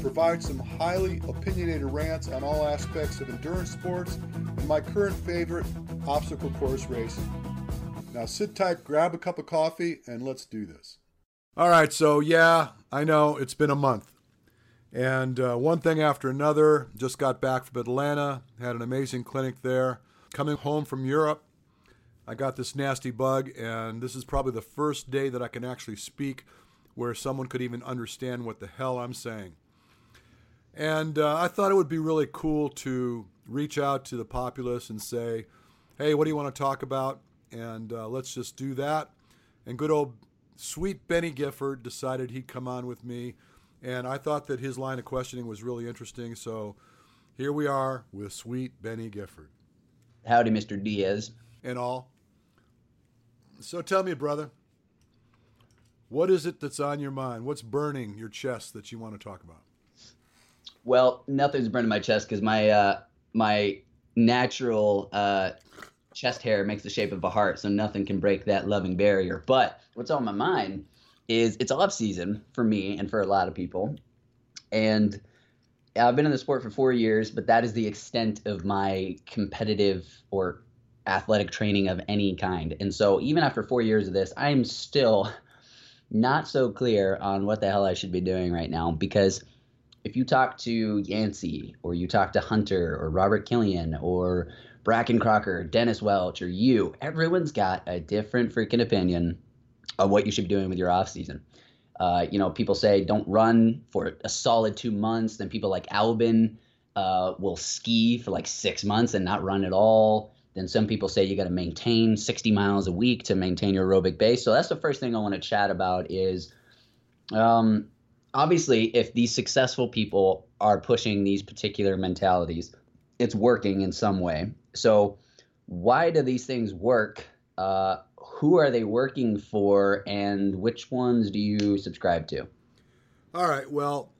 Provide some highly opinionated rants on all aspects of endurance sports and my current favorite, obstacle course racing. Now sit tight, grab a cup of coffee, and let's do this. All right, so yeah, I know it's been a month. And uh, one thing after another, just got back from Atlanta, had an amazing clinic there. Coming home from Europe, I got this nasty bug, and this is probably the first day that I can actually speak where someone could even understand what the hell I'm saying. And uh, I thought it would be really cool to reach out to the populace and say, hey, what do you want to talk about? And uh, let's just do that. And good old sweet Beni Gifford decided he'd come on with me and I thought that his line of questioning was really interesting. So here we are with sweet Beni Gifford. Howdy, Mr. Diaz. And all. So tell me, brother, what is it that's on your mind? What's burning your chest that you want to talk about? Well, nothing's burning my chest because my uh, my natural uh, chest hair makes the shape of a heart, so nothing can break that loving barrier. But what's on my mind is it's off season for me and for a lot of people. And I've been in the sport for four years, but that is the extent of my competitive or athletic training of any kind. And so even after four years of this, I'm still not so clear on what the hell I should be doing right now because if you talk to Yancey or you talk to Hunter or Robert Killian or Brakken Kraker, Dennis Welch, or you, everyone's got a different freaking opinion of what you should be doing with your off season. Uh, you know, people say don't run for a solid two months. Then people like Albon uh, will ski for like six months and not run at all. Then some people say you got to maintain 60 miles a week to maintain your aerobic base. So that's the first thing I want to chat about is um, obviously if these successful people are pushing these particular mentalities, it's working in some way. So why do these things work? Uh, who are they working for and which ones do you subscribe to? All right. Well,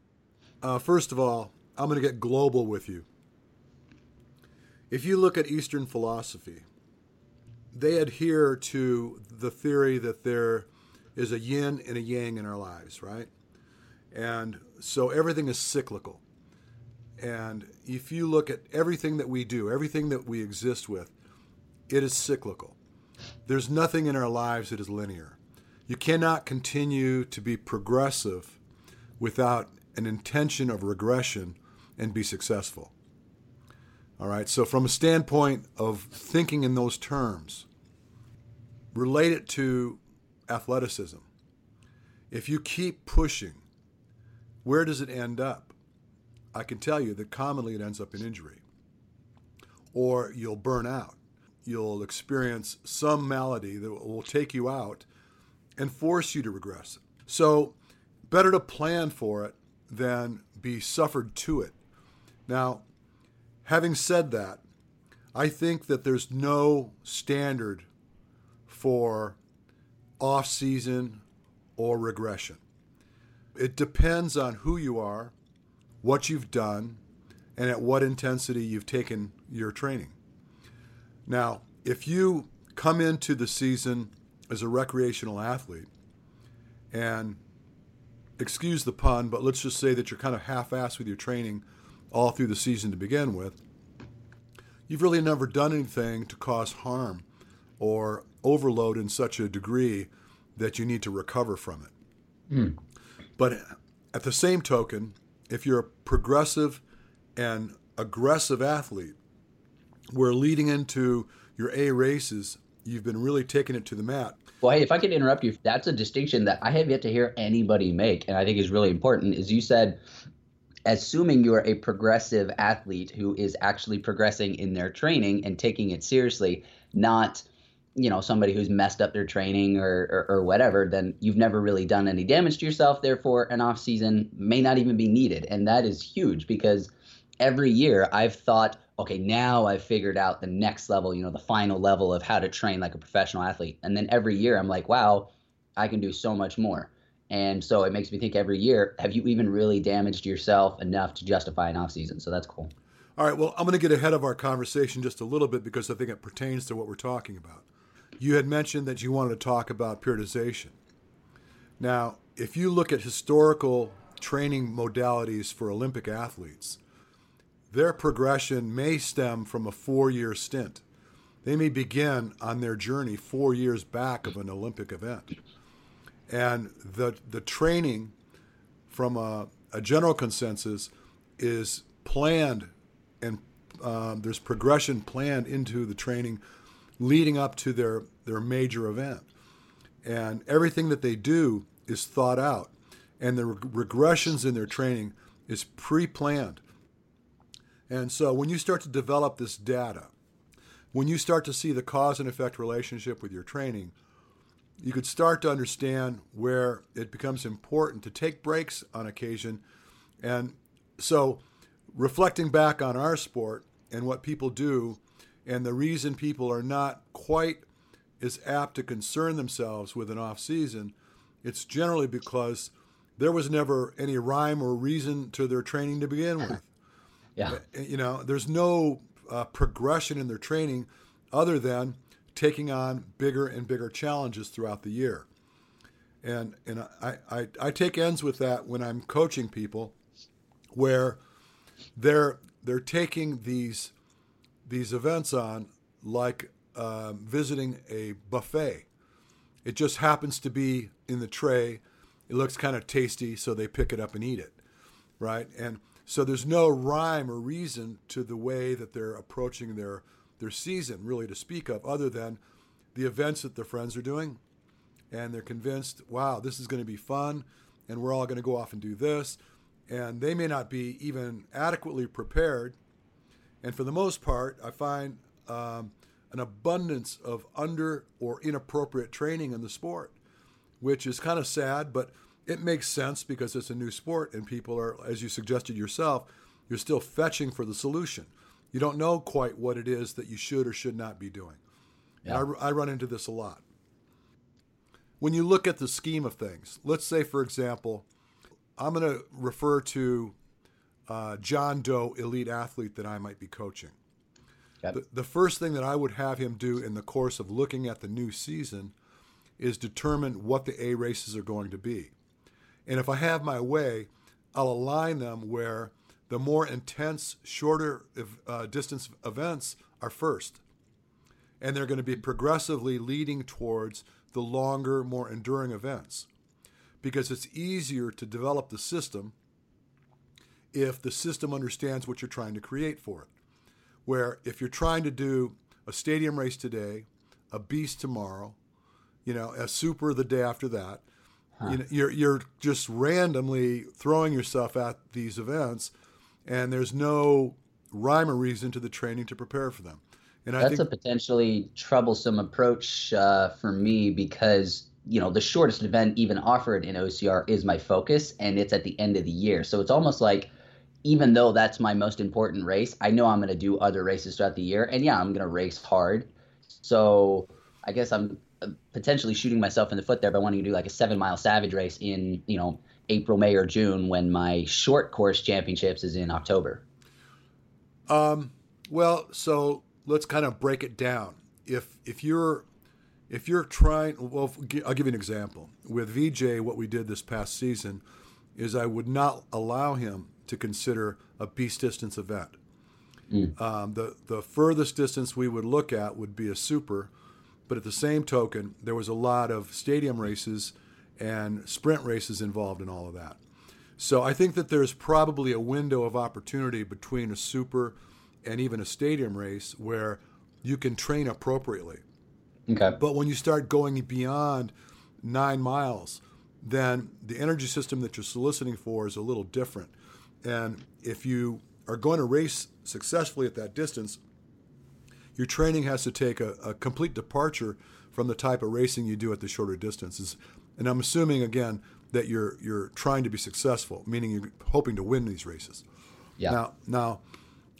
uh, first of all, I'm going to get global with you. If you look at Eastern philosophy, they adhere to the theory that there is a yin and a yang in our lives, right? And so everything is cyclical. And if you look at everything that we do, everything that we exist with, it is cyclical. There's nothing in our lives that is linear. You cannot continue to be progressive without an intention of regression and be successful. All right, so from a standpoint of thinking in those terms, relate it to athleticism. If you keep pushing, where does it end up? I can tell you that commonly it ends up in injury, or you'll burn out you'll experience some malady that will take you out and force you to regress. So, better to plan for it than be suffered to it. Now, having said that, I think that there's no standard for off season or regression. It depends on who you are, what you've done, and at what intensity you've taken your training. Now, if you come into the season as a recreational athlete, and excuse the pun, but let's just say that you're kind of half assed with your training all through the season to begin with, you've really never done anything to cause harm or overload in such a degree that you need to recover from it. Mm. But at the same token, if you're a progressive and aggressive athlete, where leading into your A races, you've been really taking it to the mat. Well, hey, if I could interrupt you, that's a distinction that I have yet to hear anybody make, and I think is really important. Is you said, assuming you're a progressive athlete who is actually progressing in their training and taking it seriously, not you know somebody who's messed up their training or, or, or whatever then you've never really done any damage to yourself therefore an off season may not even be needed and that is huge because every year i've thought okay, now I've figured out the next level, you know, the final level of how to train like a professional athlete. And then every year I'm like, wow, I can do so much more. And so it makes me think every year, have you even really damaged yourself enough to justify an off season? So that's cool. All right, well, I'm going to get ahead of our conversation just a little bit because I think it pertains to what we're talking about. You had mentioned that you wanted to talk about periodization. Now, if you look at historical training modalities for Olympic athletes, their progression may stem from a four year stint. They may begin on their journey four years back of an Olympic event. And the, the training from a, a general consensus is planned and um, there's progression planned into the training leading up to their, their major event. And everything that they do is thought out. And the regressions in their training is pre planned. And so when you start to develop this data, when you start to see the cause and effect relationship with your training, you could start to understand where it becomes important to take breaks on occasion. And so, reflecting back on our sport and what people do, and the reason people are not quite as apt to concern themselves with an off season, it's generally because there was never any rhyme or reason to their training to begin with. Yeah. Uh, you know, there's no uh, progression in their training other than taking on bigger and bigger challenges throughout the year. And and I, I, I take ends with that when I'm coaching people where they're they're taking these these events on like uh, visiting a buffet. It just happens to be in the tray. It looks kind of tasty, so they pick it up and eat it, right? And so there's no rhyme or reason to the way that they're approaching their their season, really, to speak of, other than the events that their friends are doing, and they're convinced, wow, this is going to be fun, and we're all going to go off and do this, and they may not be even adequately prepared. And for the most part, I find um, an abundance of under or inappropriate training in the sport, which is kind of sad, but it makes sense because it's a new sport and people are, as you suggested yourself, you're still fetching for the solution. You don't know quite what it is that you should or should not be doing. Yeah. I, I run into this a lot. When you look at the scheme of things, let's say, for example, I'm going to refer to uh, John Doe elite athlete that I might be coaching. The, the first thing that I would have him do in the course of looking at the new season is determine what the A races are going to be. And if I have my way, I'll align them where the more intense, shorter uh, distance events are first. And they're going to be progressively leading towards the longer, more enduring events. Because it's easier to develop the system if the system understands what you're trying to create for it where if you're trying to do a stadium race today, a beast tomorrow, you know, a super the day after that, huh. you know, you're you're just randomly throwing yourself at these events, and there's no rhyme or reason to the training to prepare for them. And that's think, a potentially troublesome approach uh, for me because you know the shortest event even offered in OCR is my focus, and it's at the end of the year, so it's almost like even though that's my most important race, I know I'm going to do other races throughout the year. And yeah, I'm going to race hard. So I guess I'm uh, potentially shooting myself in the foot there by wanting to do like a seven mile savage race in, you know, April, May, or June when my short course championships is in October. Um, well, so let's kind of break it down. If, if you're, if you're trying, well, I'll give you an example. With VJ, what we did this past season is I would not allow him to consider a beast distance event. Mm. Um, the the furthest distance we would look at would be a super, but at the same token, there was a lot of stadium races and sprint races involved in all of that. So I think that there's probably a window of opportunity between a super and even a stadium race where you can train appropriately. Okay. But when you start going beyond nine miles, then the energy system that you're soliciting for is a little different. And if you are going to race successfully at that distance, your training has to take a, a complete departure from the type of racing you do at the shorter distances. And I'm assuming again that you're you're trying to be successful, meaning you're hoping to win these races. Yeah. Now, now,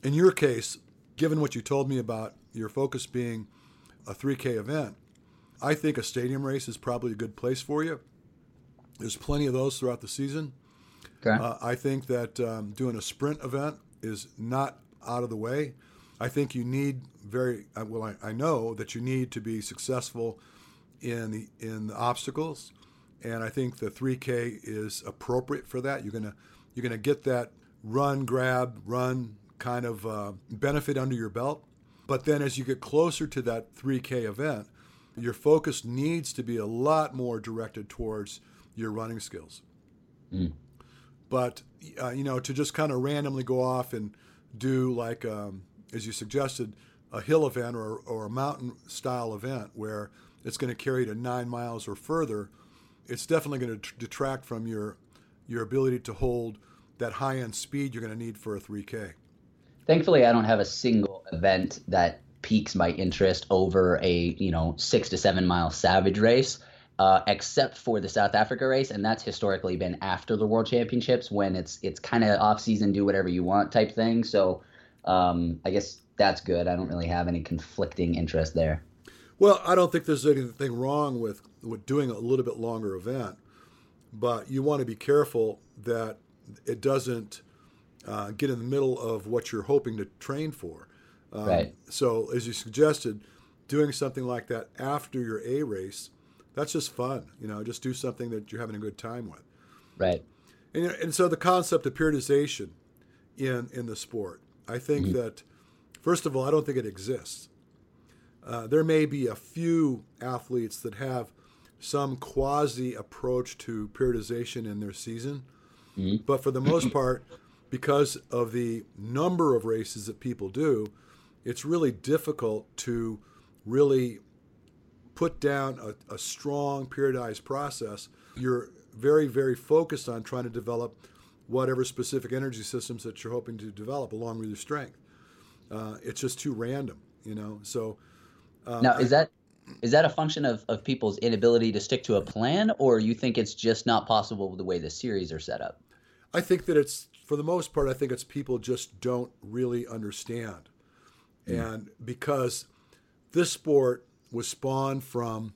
in your case, given what you told me about your focus being a 3K event, I think a stadium race is probably a good place for you. There's plenty of those throughout the season. Okay. Uh, I think that um, doing a sprint event is not out of the way. I think you need very uh, well. I, I know that you need to be successful in the in the obstacles, and I think the 3K is appropriate for that. You're gonna you're gonna get that run, grab, run kind of uh, benefit under your belt. But then as you get closer to that 3K event, your focus needs to be a lot more directed towards your running skills. Mm. But uh, you know, to just kind of randomly go off and do like, um, as you suggested, a hill event or, or a mountain style event where it's going to carry to nine miles or further, it's definitely going to detract from your your ability to hold that high end speed you're going to need for a 3K. Thankfully, I don't have a single event that piques my interest over a you know six to seven mile savage race. Uh, except for the South Africa race, and that's historically been after the World Championships when it's it's kind of off season, do whatever you want type thing. So um, I guess that's good. I don't really have any conflicting interest there. Well, I don't think there's anything wrong with with doing a little bit longer event, but you want to be careful that it doesn't uh, get in the middle of what you're hoping to train for. Um, right. So, as you suggested, doing something like that after your A race that's just fun. You know, just do something that you're having a good time with. Right. And, and so the concept of periodization in in the sport, I think mm-hmm. that first of all, I don't think it exists. Uh, there may be a few athletes that have some quasi approach to periodization in their season, mm-hmm. but for the most part, because of the number of races that people do, it's really difficult to really put down a, a strong periodized process, you're very, very focused on trying to develop whatever specific energy systems that you're hoping to develop along with your strength. Uh, it's just too random, you know. So uh, now, is that is that a function of, of people's inability to stick to a plan, or you think it's just not possible with the way the series are set up? I think that it's for the most part. I think it's people just don't really understand, mm. and because this sport was spawned from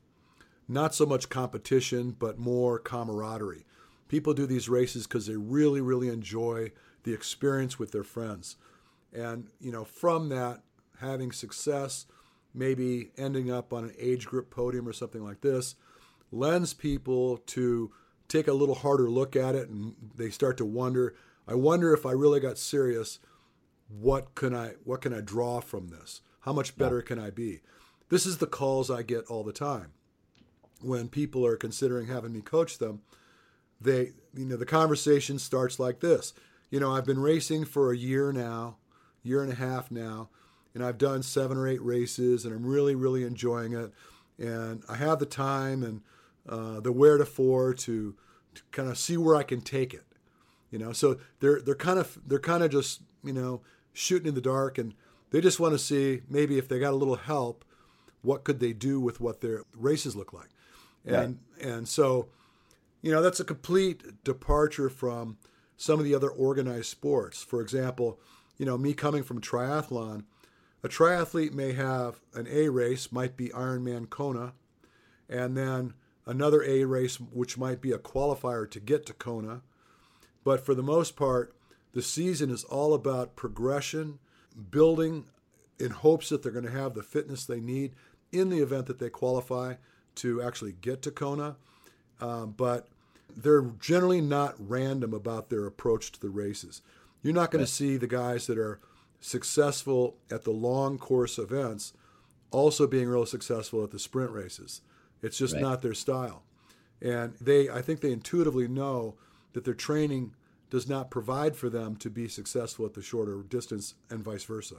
not so much competition, but more camaraderie. People do these races because they really, really enjoy the experience with their friends. And, you know, from that, having success, maybe ending up on an age group podium or something like this, lends people to take a little harder look at it and they start to wonder, I wonder if I really got serious, what can I what can I draw from this? How much better yeah. can I be? This is the calls I get all the time when people are considering having me coach them. They, you know, the conversation starts like this. You know, I've been racing for a year now, year and a half now, and I've done seven or eight races, and I'm really, really enjoying it. And I have the time and uh, the where to, for to kind of see where I can take it. You know, so they're they're kind of they're kind of just you know shooting in the dark, and they just want to see maybe if they got a little help what could they do with what their races look like. And right. and so you know that's a complete departure from some of the other organized sports. For example you know me coming from triathlon a triathlete may have an a race might be ironman kona and then another a race which might be a qualifier to get to kona. But for the most part the season is all about progression building in hopes that they're going to have the fitness they need in the event that they qualify to actually get to Kona. Um, but they're generally not random about their approach to the races. You're not going to see the guys that are successful at the long course events also being real successful at the sprint races. It's just right. not their style. And they I think they intuitively know that their training does not provide for them to be successful at the shorter distance and vice versa.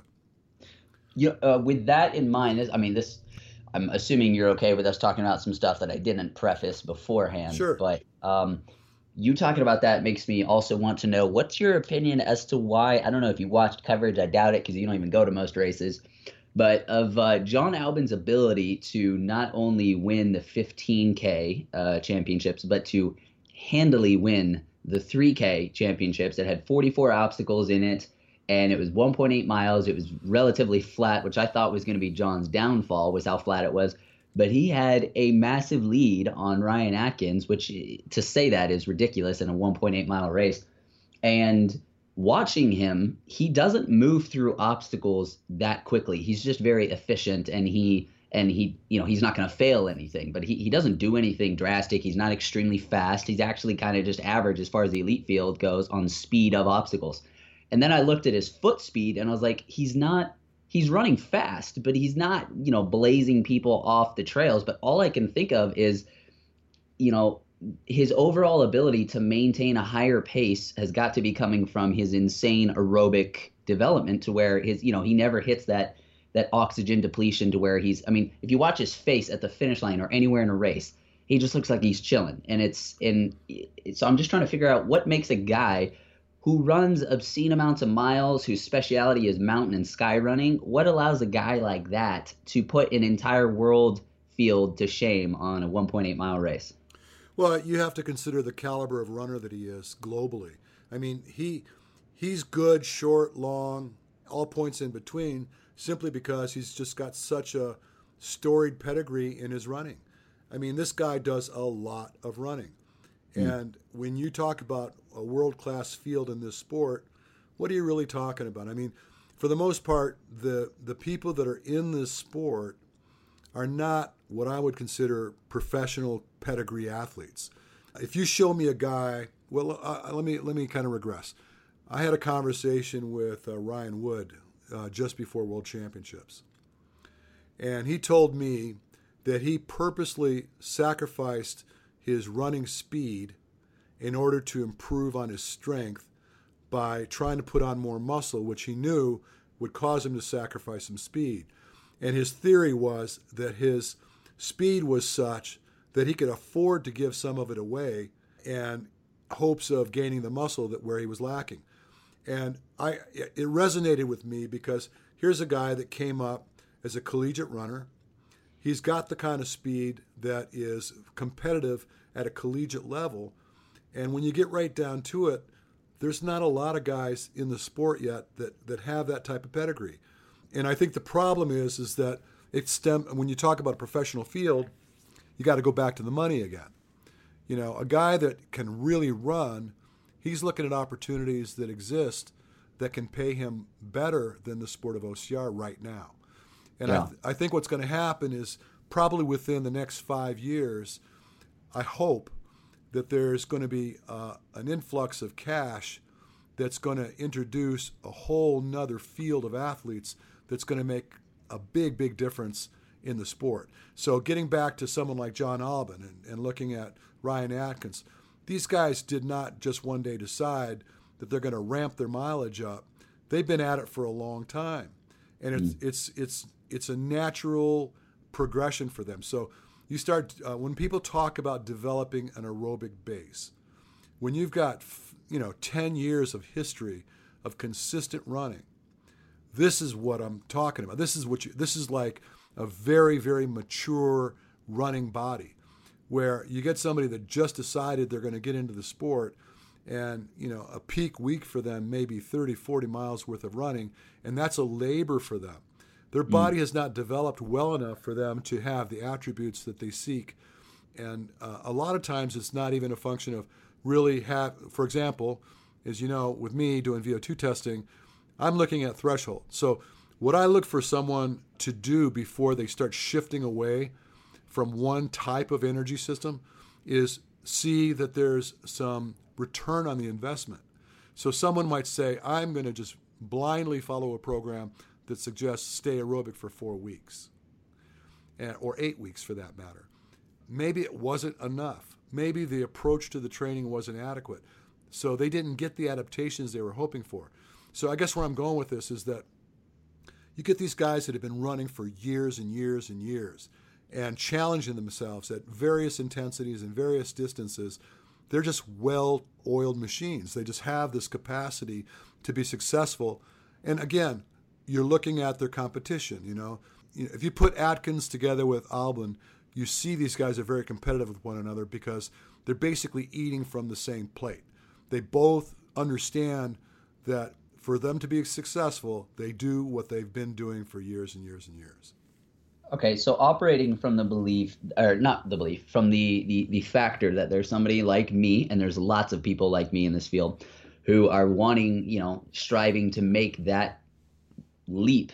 Know, uh, with that in mind, I mean, this I'm assuming you're okay with us talking about some stuff that I didn't preface beforehand. Sure. But um, you talking about that makes me also want to know what's your opinion as to why I don't know if you watched coverage. I doubt it because you don't even go to most races. But of uh, Jon Albon's ability to not only win the 15K uh, championships, but to handily win the 3K championships that had 44 obstacles in it and it was 1.8 miles. It was relatively flat, which I thought was going to be Jon's downfall, was how flat it was. But he had a massive lead on Ryan Atkins, which to say that is ridiculous in a 1.8 mile race. And watching him, he doesn't move through obstacles that quickly. He's just very efficient and he and he you know he's not going to fail anything but he, he doesn't do anything drastic he's not extremely fast he's actually kind of just average as far as the elite field goes on speed of obstacles and then i looked at his foot speed and i was like he's not he's running fast but he's not you know blazing people off the trails but all i can think of is you know his overall ability to maintain a higher pace has got to be coming from his insane aerobic development to where his you know he never hits that that oxygen depletion to where he's I mean, if you watch his face at the finish line or anywhere in a race, he just looks like he's chilling. And it's in so I'm just trying to figure out what makes a guy who runs obscene amounts of miles, whose specialty is mountain and sky running, what allows a guy like that to put an entire world field to shame on a 1.8 mile race? Well, you have to consider the caliber of runner that he is globally. I mean, he he's good, short, long, all points in between simply because he's just got such a storied pedigree in his running. I mean, this guy does a lot of running. Mm. And when you talk about a world class field in this sport, what are you really talking about? I mean, for the most part, the, the people that are in this sport are not what I would consider professional pedigree athletes. If you show me a guy, well, uh, let me let me kind of regress. I had a conversation with uh, Ryan Wood uh, just before World Championships. And he told me that he purposely sacrificed his running speed in order to improve on his strength by trying to put on more muscle, which he knew would cause him to sacrifice some speed. And his theory was that his speed was such that he could afford to give some of it away and hopes of gaining the muscle that where he was lacking. And I it resonated with me because here's a guy that came up as a collegiate runner. He's got the kind of speed that is competitive at a collegiate level. And when you get right down to it, there's not a lot of guys in the sport yet that, that have that type of pedigree. And I think the problem is is that it stem when you talk about a professional field, you got to go back to the money again. You know, a guy that can really run he's looking at opportunities that exist that can pay him better than the sport of OCR right now. And yeah. I, th- I think what's going to happen is probably within the next five years, I hope that there's going to be uh, an influx of cash that's going to introduce a whole nother field of athletes that's going to make a big, big difference in the sport. So getting back to someone like Jon Albon and, and looking at Ryan Atkins, these guys did not just one day decide that they're going to ramp their mileage up. They've been at it for a long time, and it's mm. it's it's it's a natural progression for them. So you start uh, when people talk about developing an aerobic base, when you've got you know 10 years of history of consistent running, this is what I'm talking about. This is what you this is like a very very mature running body where you get somebody that just decided they're going to get into the sport and you know a peak week for them maybe 30 40 miles worth of running and that's a labor for them their mm. body mm. has not developed well enough for them to have the attributes that they seek and uh, a lot of times it's not even a function of really have for example as you know with me doing vo2 testing i'm looking at threshold so what i look for someone to do before they start shifting away from one type of energy system is see that there's some return on the investment. So someone might say, I'm going to just blindly follow a program that suggests stay aerobic for four weeks, or eight weeks for that matter. Maybe it wasn't enough. Maybe the approach to the training wasn't adequate. So they didn't get the adaptations they were hoping for. So I guess where I'm going with this is that you get these guys that have been running for years and years and years and challenging themselves at various intensities and various distances. They're just well oiled machines. They just have this capacity to be successful. And again, you're looking at their competition. You know, if you put Atkins together with Albon, you see these guys are very competitive with one another because they're basically eating from the same plate. They both understand that for them to be successful, they do what they've been doing for years and years and years. Okay, so operating from the belief, or not the belief, from the, the the factor that there's somebody like me, and there's lots of people like me in this field, who are wanting, you know, striving to make that leap,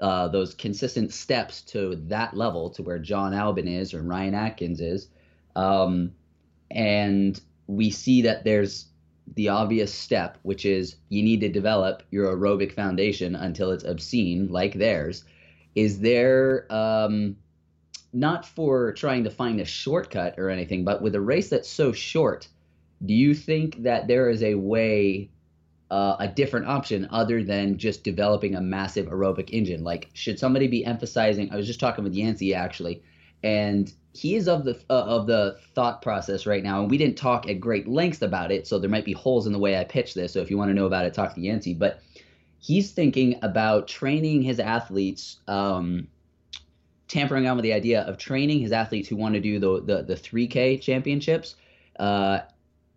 uh, those consistent steps to that level, to where Jon Albon is or Ryan Atkins is, um, and we see that there's the obvious step, which is you need to develop your aerobic foundation until it's obscene, like theirs. Is there um, not for trying to find a shortcut or anything, but with a race that's so short, do you think that there is a way, uh, a different option other than just developing a massive aerobic engine? Like, should somebody be emphasizing? I was just talking with Yancey actually, and he is of the uh, of the thought process right now, and we didn't talk at great lengths about it, so there might be holes in the way I pitch this. So if you want to know about it, talk to Yancey. But he's thinking about training his athletes, um, tampering on with the idea of training his athletes who want to do the the, the 3K championships. Uh,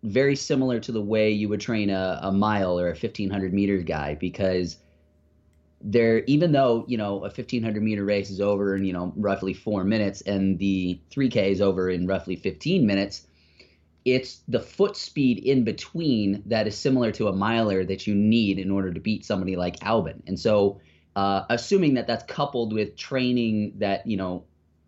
very similar to the way you would train a, a mile or a 1500 meter guy because there even though you know a 1500 meter race is over in you know roughly four minutes and the 3k is over in roughly 15 minutes it's the foot speed in between that is similar to a miler that you need in order to beat somebody like albon. And so uh, assuming that that's coupled with training that you know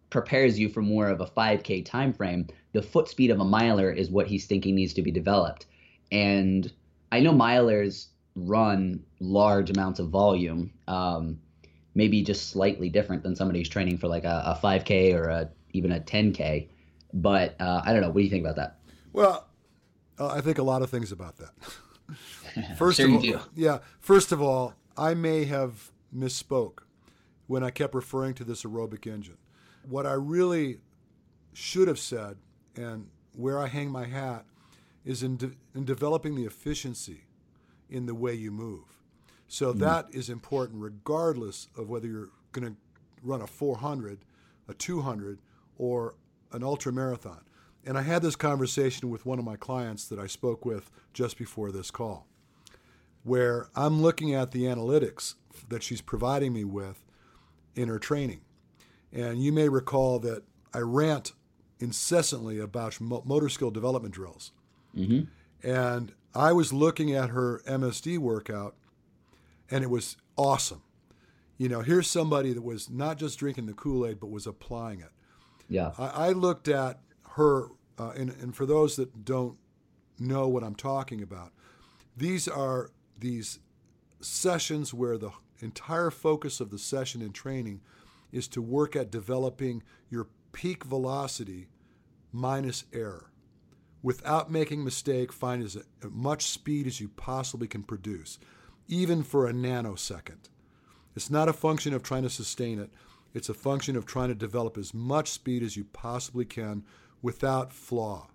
prepares you for more of a 5k time frame the foot speed of a miler is what he's thinking needs to be developed and i know milers run large amounts of volume, um, maybe just slightly different than somebody who's training for like a, a 5K or a, even a 10K. But uh, I don't know. What do you think about that? Well, uh, I think a lot of things about that. first sure of all, yeah. First of all, I may have misspoke when I kept referring to this aerobic engine. What I really should have said, and where I hang my hat, is in, de- in developing the efficiency in the way you move. So mm-hmm. that is important regardless of whether you're going to run a 400, a 200, or an ultra marathon. And I had this conversation with one of my clients that I spoke with just before this call, where I'm looking at the analytics that she's providing me with in her training. And you may recall that I rant incessantly about motor skill development drills. Mm-hmm. And I was looking at her MSD workout and it was awesome. You know, here's somebody that was not just drinking the Kool Aid, but was applying it. Yeah. I, I looked at her, uh, and, and for those that don't know what I'm talking about, these are these sessions where the entire focus of the session in training is to work at developing your peak velocity minus error without making mistake, find as much speed as you possibly can produce, even for a nanosecond. It's not a function of trying to sustain it. It's a function of trying to develop as much speed as you possibly can without flaw.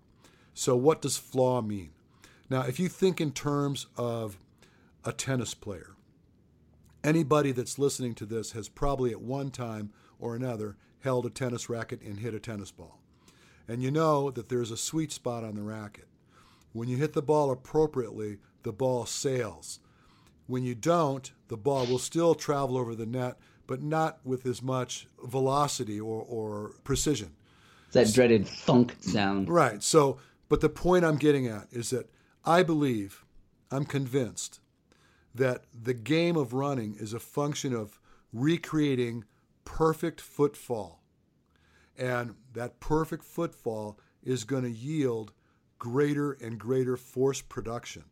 So, what does flaw mean? Now, if you think in terms of a tennis player, anybody that's listening to this has probably at one time or another held a tennis racket and hit a tennis ball and you know that there's a sweet spot on the racket. When you hit the ball appropriately, the ball sails. When you don't, the ball will still travel over the net, but not with as much velocity or, or precision. That dreaded thunk sound. Right. So, but the point I'm getting at is that I believe, I'm convinced, that the game of running is a function of recreating perfect footfall and that perfect footfall is going to yield greater and greater force production.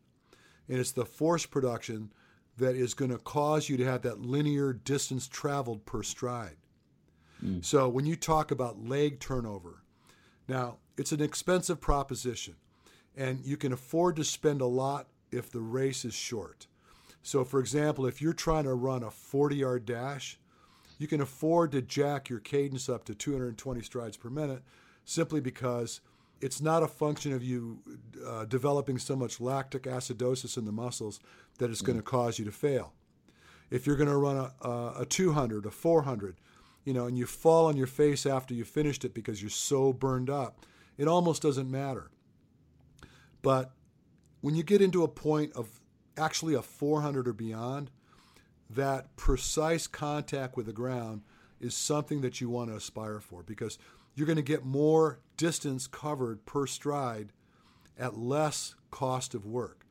And it's the force production that is going to cause you to have that linear distance traveled per stride. Mm. So when you talk about leg turnover, now it's an expensive proposition, and you can afford to spend a lot if the race is short. So, for example, if you're trying to run a 40 yard dash, you can afford to jack your cadence up to 220 strides per minute simply because it's not a function of you uh, developing so much lactic acidosis in the muscles that it's going to cause you to fail. If you're going to run a, a, a 200, a 400, you know, and you fall on your face after you finished it because you're so burned up, it almost doesn't matter. But when you get into a point of actually a 400 or beyond, that precise contact with the ground is something that you want to aspire for because you're going to get more distance covered per stride at less cost of work.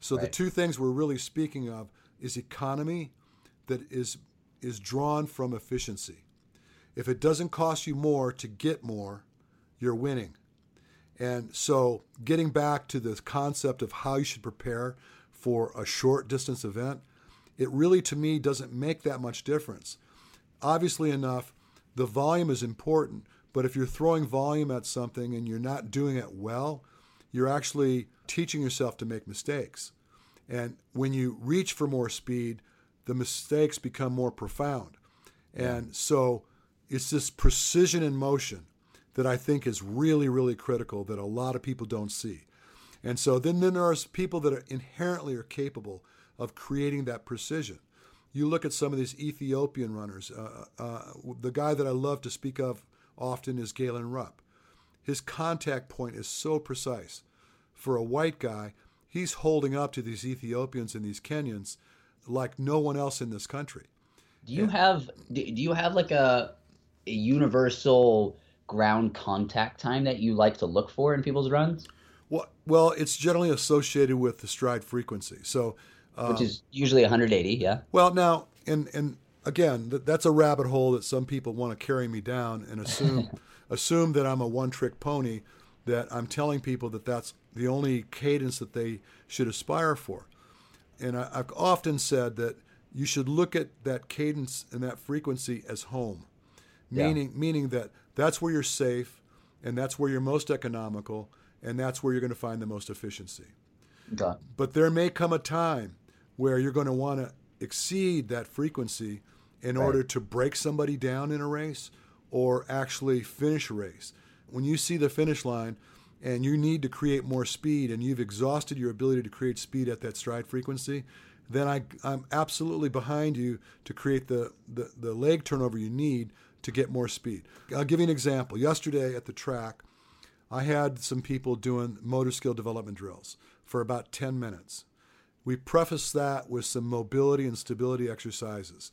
So right. the two things we're really speaking of is economy that is is drawn from efficiency. If it doesn't cost you more to get more, you're winning. And so getting back to the concept of how you should prepare for a short distance event, it really to me doesn't make that much difference. Obviously enough, the volume is important, but if you're throwing volume at something and you're not doing it well, you're actually teaching yourself to make mistakes. And when you reach for more speed, the mistakes become more profound. And so it's this precision in motion that I think is really, really critical that a lot of people don't see. And so then, then there are people that are inherently are capable of creating that precision. You look at some of these Ethiopian runners. Uh, uh, the guy that I love to speak of often is Galen Rupp. His contact point is so precise. For a white guy, he's holding up to these Ethiopians and these Kenyans like no one else in this country. Do you have do you have like a, a universal ground contact time that you like to look for in people's runs? Well, well, it's generally associated with the stride frequency. So, um, which is usually 180, yeah. Well, now, and and again, that's a rabbit hole that some people want to carry me down and assume assume that I'm a one-trick pony. That I'm telling people that that's the only cadence that they should aspire for. And I, I've often said that you should look at that cadence and that frequency as home, meaning yeah. meaning that that's where you're safe, and that's where you're most economical, and that's where you're going to find the most efficiency. Okay. But there may come a time where you're going to want to exceed that frequency in right. order to break somebody down in a race or actually finish a race. When you see the finish line and you need to create more speed and you've exhausted your ability to create speed at that stride frequency, then I, I'm absolutely behind you to create the, the, the leg turnover you need to get more speed. I'll give you an example. Yesterday at the track, I had some people doing motor skill development drills for about 10 minutes. We prefaced that with some mobility and stability exercises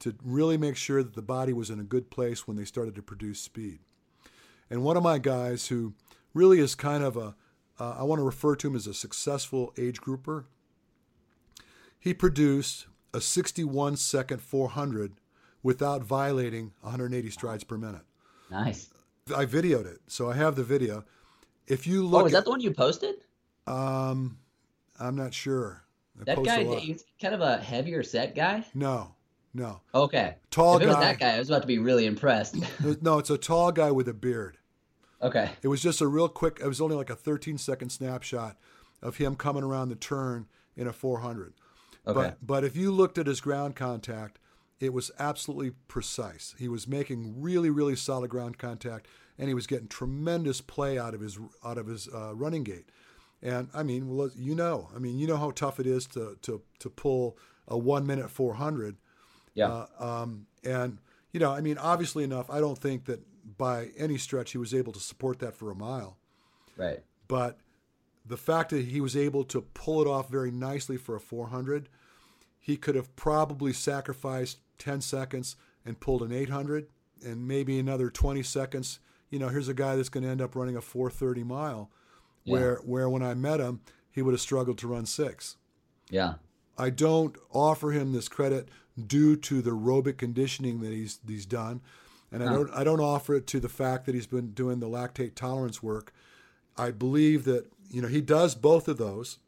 to really make sure that the body was in a good place when they started to produce speed. And one of my guys who really is kind of a, uh, I want to refer to him as a successful age grouper, he produced a 61 second 400 without violating 180 strides per minute. Nice. I videoed it, so I have the video. If you look, oh, is that the one you posted? Um, I'm not sure. I that guy, he's kind of a heavier set guy. No, no. Okay. Tall if it was that guy, I was about to be really impressed. no, it's a tall guy with a beard. Okay. It was just a real quick. It was only like a 13 second snapshot of him coming around the turn in a 400. Okay. But but if you looked at his ground contact, it was absolutely precise. He was making really, really solid ground contact, and he was getting tremendous play out of his out of his uh, running gait. And I mean, well, you know, I mean, you know how tough it is to to to pull a one minute four hundred. Yeah. Uh, um, and you know, I mean, obviously enough, I don't think that by any stretch he was able to support that for a mile. Right. But the fact that he was able to pull it off very nicely for a 400 he could have probably sacrificed 10 seconds and pulled an 800 and maybe another 20 seconds. You know, here's a guy that's going to end up running a 430 mile where, yeah. where when I met him, he would have struggled to run six. Yeah. I don't offer him this credit due to the aerobic conditioning that he's, he's done. And I don't, I don't offer it to the fact that he's been doing the lactate tolerance work. I believe that, you know, he does both of those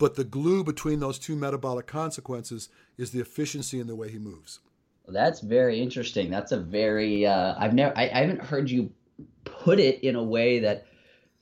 but the glue between those two metabolic consequences is the efficiency in the way he moves. Well, that's very interesting. That's a very uh, I've never I, I haven't heard you put it in a way that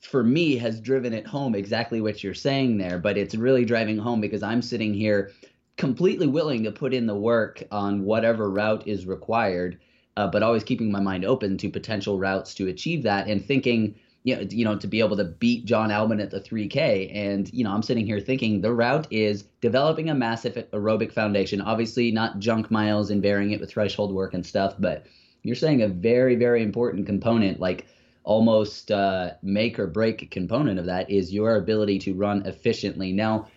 for me has driven it home exactly what you're saying there but it's really driving home because i'm sitting here completely willing to put in the work on whatever route is required uh, but always keeping my mind open to potential routes to achieve that and thinking you know, you know, to be able to beat Jon Albon at the 3K. And, you know, I'm sitting here thinking the route is developing a massive aerobic foundation, obviously not junk miles and varying it with threshold work and stuff, but you're saying a very, very important component, like almost uh, make or break component of that is your ability to run efficiently. Now,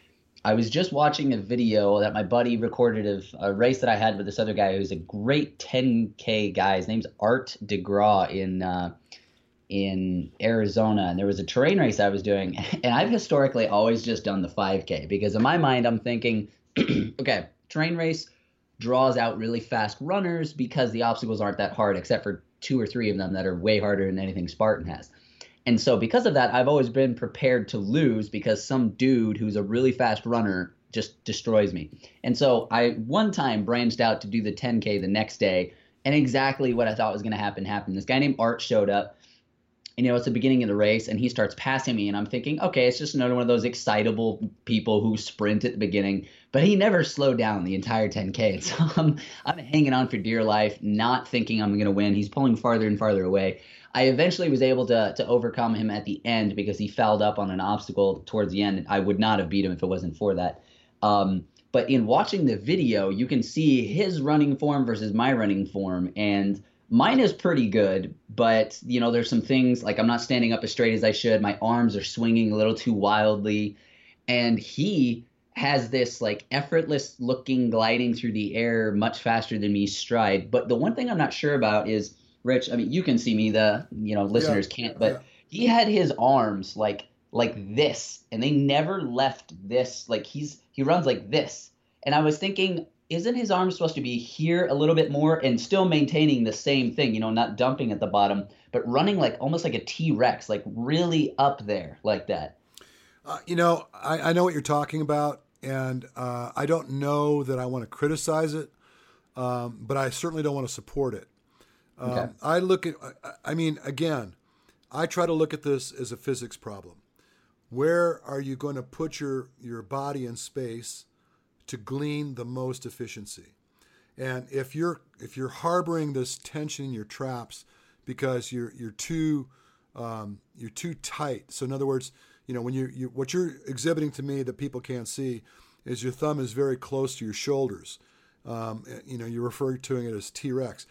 I was just watching a video that my buddy recorded of a race that I had with this other guy who's a great 10K guy. His name's Art DeGraw in uh, in Arizona, and there was a terrain race I was doing, and I've historically always just done the 5K because in my mind I'm thinking, okay, terrain race draws out really fast runners because the obstacles aren't that hard, except for two or three of them that are way harder than anything Spartan has. And so because of that, I've always been prepared to lose because some dude who's a really fast runner just destroys me. And so I one time branched out to do the 10K the next day, and exactly what I thought was going to happen happened. This guy named Art showed up. You know, it's the beginning of the race, and he starts passing me, and I'm thinking, okay, it's just another one of those excitable people who sprint at the beginning. But he never slowed down the entire 10K. So I'm, I'm hanging on for dear life, not thinking I'm going to win. He's pulling farther and farther away. I eventually was able to to overcome him at the end because he fouled up on an obstacle towards the end. I would not have beat him if it wasn't for that. Um, but in watching the video, you can see his running form versus my running form, and mine is pretty good. But you know, there's some things like I'm not standing up as straight as I should. My arms are swinging a little too wildly, and he has this like effortless looking gliding through the air much faster than me stride. But the one thing I'm not sure about is Rich, I mean, you can see me. The you know listeners yeah, can't, but yeah. he had his arms like like this, and they never left this. Like he's he runs like this, and I was thinking, isn't his arm supposed to be here a little bit more and still maintaining the same thing? You know, not dumping at the bottom, but running like almost like a T Rex, like really up there like that. Uh, you know, I, I know what you're talking about, and uh, I don't know that I want to criticize it, um, but I certainly don't want to support it. Okay. Um, I look at, I mean, again, I try to look at this as a physics problem. Where are you going to put your, your body in space to glean the most efficiency? And if you're if you're harboring this tension in your traps because you're you're too um, you're too tight. So in other words, you know when you're you, what you're exhibiting to me that people can't see is your thumb is very close to your shoulders. Um, you know you're referring to it as T Rex.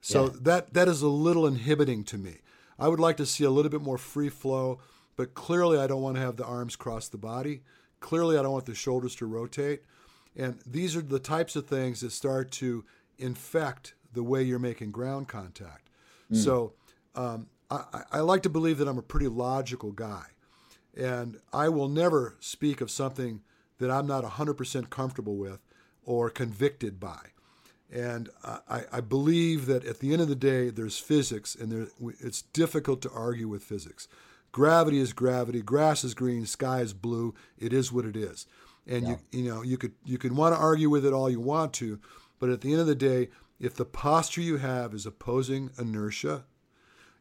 So yeah. that that is a little inhibiting to me. I would like to see a little bit more free flow, but clearly I don't want to have the arms cross the body. Clearly I don't want the shoulders to rotate. And these are the types of things that start to infect the way you're making ground contact. Mm. So um, I, I like to believe that I'm a pretty logical guy. And I will never speak of something that I'm not 100% comfortable with or convicted by. And I, I, believe that at the end of the day, there's physics, and there, it's difficult to argue with physics. Gravity is gravity. Grass is green. Sky is blue. It is what it is. And yeah. you, you know, you could you can want to argue with it all you want to, but at the end of the day, if the posture you have is opposing inertia,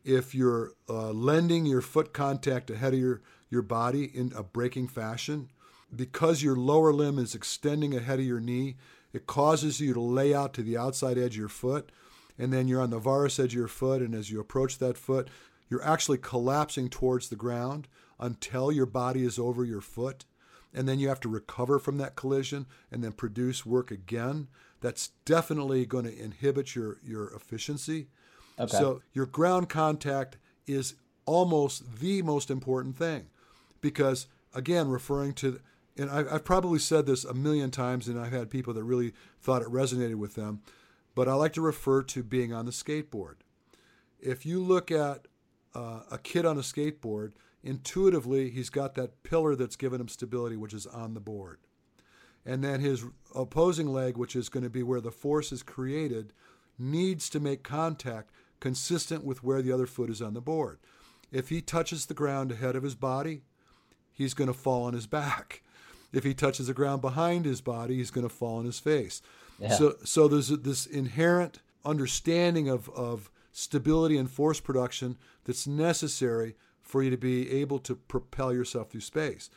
if you're uh, lending your foot contact ahead of your your body in a braking fashion, because your lower limb is extending ahead of your knee, it causes you to lay out to the outside edge of your foot, and then you're on the varus edge of your foot, and as you approach that foot, you're actually collapsing towards the ground until your body is over your foot. And then you have to recover from that collision and then produce work again. That's definitely going to inhibit your, your efficiency. Okay. So your ground contact is almost the most important thing because, again, referring to and I, have probably said this a million times, and I've had people that really thought it resonated with them, but I like to refer to being on the skateboard. If you look at uh, a kid on a skateboard, intuitively, he's got that pillar that's given him stability, which is on the board. And then his opposing leg, which is going to be where the force is created, needs to make contact consistent with where the other foot is on the board. If he touches the ground ahead of his body, he's going to fall on his back if he touches the ground behind his body, he's going to fall on his face. Yeah. So, so there's this inherent understanding of, of stability and force production that's necessary for you to be able to propel yourself through space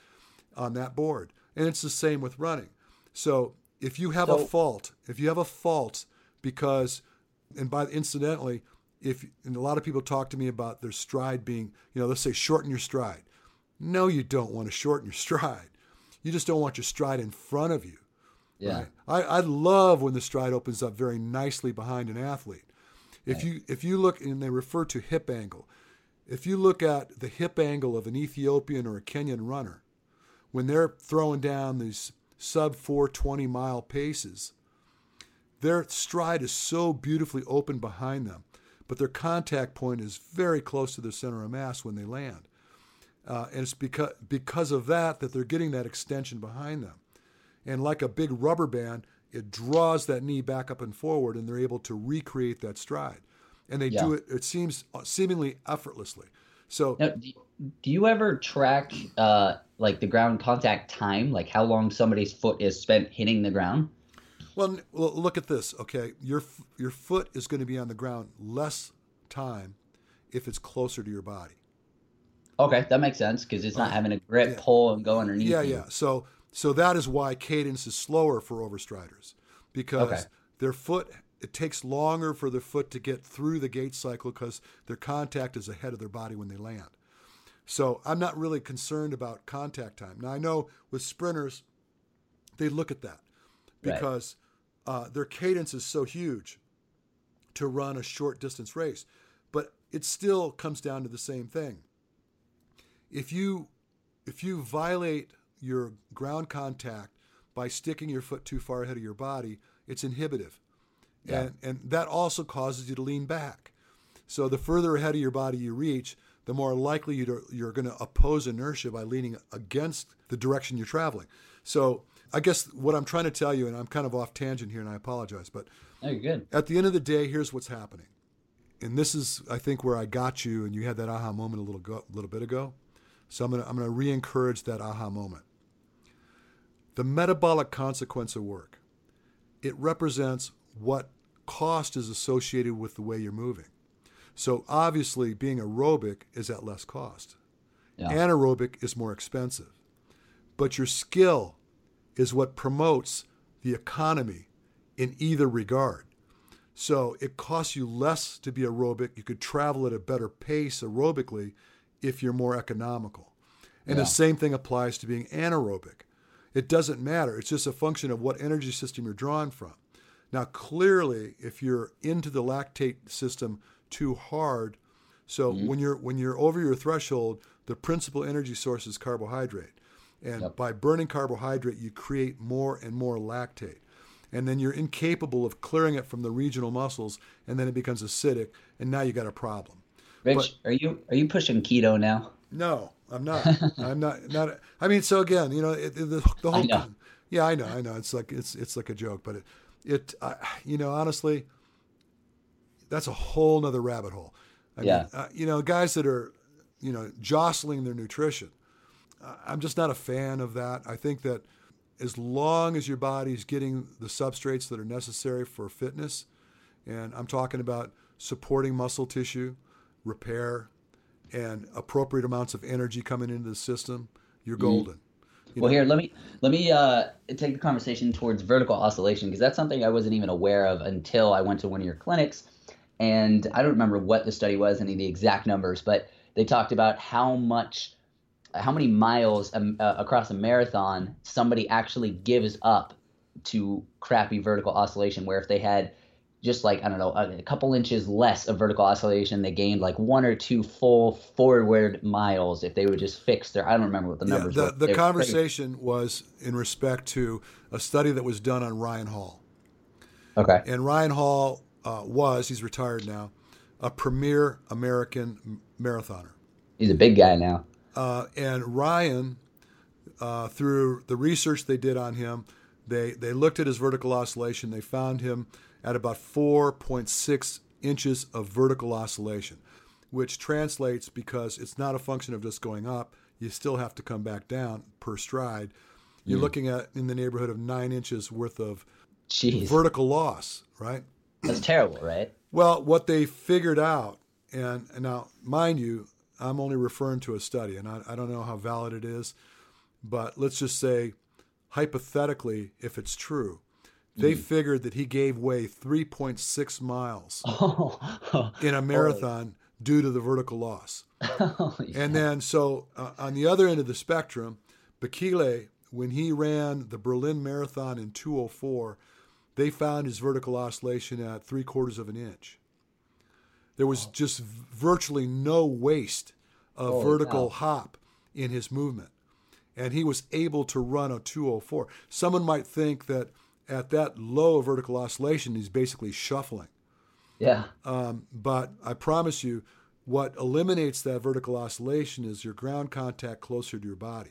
on that board. And it's the same with running. So if you have so, a fault, if you have a fault because, and by incidentally, if and a lot of people talk to me about their stride being, you know, let's say shorten your stride. No, you don't want to shorten your stride. You just don't want your stride in front of you. Yeah. Right? I, I love when the stride opens up very nicely behind an athlete. If right. you if you look and they refer to hip angle, if you look at the hip angle of an Ethiopian or a Kenyan runner, when they're throwing down these sub 420 mile paces, their stride is so beautifully open behind them, but their contact point is very close to their center of mass when they land. Uh, and it's because, because of that that they're getting that extension behind them. And like a big rubber band, it draws that knee back up and forward, and they're able to recreate that stride. And they Yeah. do it, it seems uh, seemingly effortlessly. So, Now, do, do you ever track uh, like the ground contact time, like how long somebody's foot is spent hitting the ground? Well, look at this. Okay, your your foot is going to be on the ground less time if it's closer to your body. Okay, that makes sense because it's not Okay. having a grip, Yeah. pull, and go underneath. Yeah, you. yeah. So so that is why cadence is slower for overstriders because Okay. their foot it takes longer for the foot to get through the gait cycle because their contact is ahead of their body when they land. So I'm not really concerned about contact time. Now I know with sprinters, they look at that Right. because uh, their cadence is so huge to run a short distance race, but it still comes down to the same thing. If you if you violate your ground contact by sticking your foot too far ahead of your body, it's inhibitive. Yeah. And and that also causes you to lean back. So the further ahead of your body you reach, the more likely you're, you're going to oppose inertia by leaning against the direction you're traveling. So I guess what I'm trying to tell you, and I'm kind of off tangent here, and I apologize, but Oh, good. at the end of the day, here's what's happening. And this is, I think, where I got you, and you had that aha moment a little go, little bit ago. So I'm gonna I'm gonna re-encourage that aha moment. The metabolic consequence of work. It represents what cost is associated with the way you're moving. So obviously, being aerobic is at less cost. Yeah. Anaerobic is more expensive. But your skill is what promotes the economy in either regard. So it costs you less to be aerobic. You could travel at a better pace aerobically if you're more economical. And Yeah. the same thing applies to being anaerobic. It doesn't matter. It's just a function of what energy system you're drawn from. Now, clearly, if you're into the lactate system too hard, so mm-hmm. when you're when you're over your threshold, the principal energy source is carbohydrate. And Yep. by burning carbohydrate, you create more and more lactate. And then you're incapable of clearing it from the regional muscles, and then it becomes acidic, and now you got a problem. Rich, are you are you pushing keto now? No, I'm not. I'm not. Not. I mean, so again, you know, it, it- the, the whole. know. Yeah, I know. I know. It's like it's it's like a joke, but it, it I, you know, honestly, that's a whole nother rabbit hole. I Yeah. mean, uh, you know, guys that are, you know, jostling their nutrition. I- I'm just not a fan of that. I think that as long as your body's getting the substrates that are necessary for fitness, and I'm talking about supporting muscle tissue, repair, and appropriate amounts of energy coming into the system, you're golden. You Well, know? here let me let me uh, take the conversation towards vertical oscillation because that's something I wasn't even aware of until I went to one of your clinics, and I don't remember what the study was, any of the exact numbers, but they talked about how much, how many miles um, uh, across a marathon somebody actually gives up to crappy vertical oscillation. Where if they had just like I don't know a, a couple inches less of vertical oscillation, they gained like one or two full forward miles if they would just fix their. I don't remember what the Yeah, numbers the, were. the conversation was in respect to a study that was done on Ryan Hall. Okay. And Ryan Hall uh, was, he's retired now, a premier American marathoner. He's a big guy now. Uh, and Ryan, uh, through the research they did on him, they, they looked at his vertical oscillation. They found him at about 4.6 inches of vertical oscillation, which translates because it's not a function of just going up. You still have to come back down per stride. You're hmm. looking at in the neighborhood of nine inches worth of Jeez, vertical loss, right? that's terrible, right? Well, what they figured out, and, and now, mind you, I'm only referring to a study, and I, I don't know how valid it is, but let's just say, hypothetically, if it's true, they figured that he gave way 3.6 miles Oh, in a marathon due to the vertical loss. And then, so uh, on the other end of the spectrum, Bekele, when he ran the Berlin Marathon in 204, they found his vertical oscillation at three quarters of an inch. There was just virtually no waste of vertical hop in his movement. And he was able to run a 204. Someone might think that at that low vertical oscillation, he's basically shuffling. Yeah. Um, but I promise you, what eliminates that vertical oscillation is your ground contact closer to your body.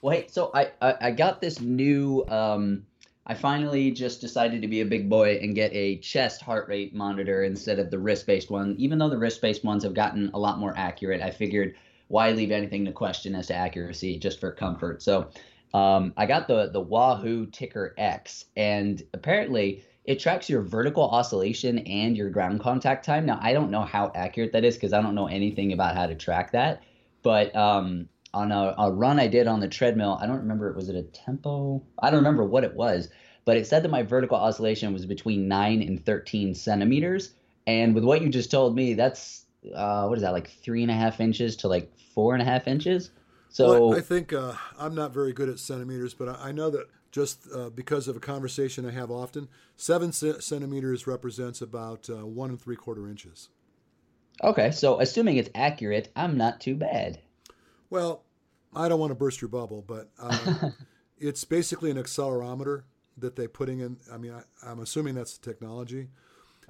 Wait, so I, I, I got this new. Um, I finally just decided to be a big boy and get a chest heart rate monitor instead of the wrist based one. Even though the wrist based ones have gotten a lot more accurate, I figured why leave anything to question as to accuracy just for comfort. So um, I got the the Wahoo TICKR X, and apparently it tracks your vertical oscillation and your ground contact time. Now I don't know how accurate that is because I don't know anything about how to track that, but um, on a, a, run I did on the treadmill, I don't remember it, was it a tempo? I don't remember what it was, but it said that my vertical oscillation was between nine and thirteen centimeters. And with what you just told me, that's uh, what is that like three and a half inches to like four and a half inches? So well, I think uh, I'm not very good at centimeters, but I, I know that just uh, because of a conversation I have often, seven c- centimeters represents about uh, one and three quarter inches. Okay, so assuming it's accurate, I'm not too bad. Well, I don't want to burst your bubble, but uh, it's basically an accelerometer that they're putting in. I mean, I, am assuming that's the technology.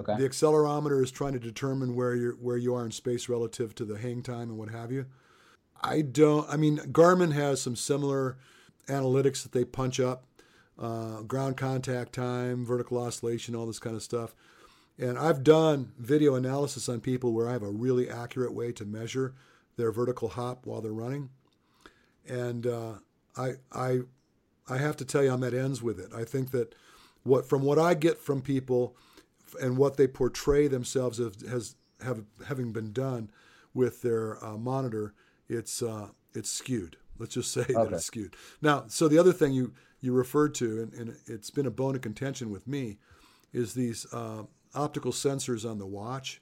Okay. The accelerometer is trying to determine where you're where you are in space relative to the hang time and what have you. I don't. I mean, Garmin has some similar analytics that they punch up, uh, ground contact time, vertical oscillation, all this kind of stuff. And I've done video analysis on people where I have a really accurate way to measure their vertical hop while they're running. And uh, I, I, I have to tell you, I'm at ends with it. I think that what from what I get from people and what they portray themselves as has have having been done with their uh, monitor, it's uh, it's skewed. Let's just say okay. that it's skewed. Now, so the other thing you you referred to, and, and it's been a bone of contention with me, is these uh, optical sensors on the watch.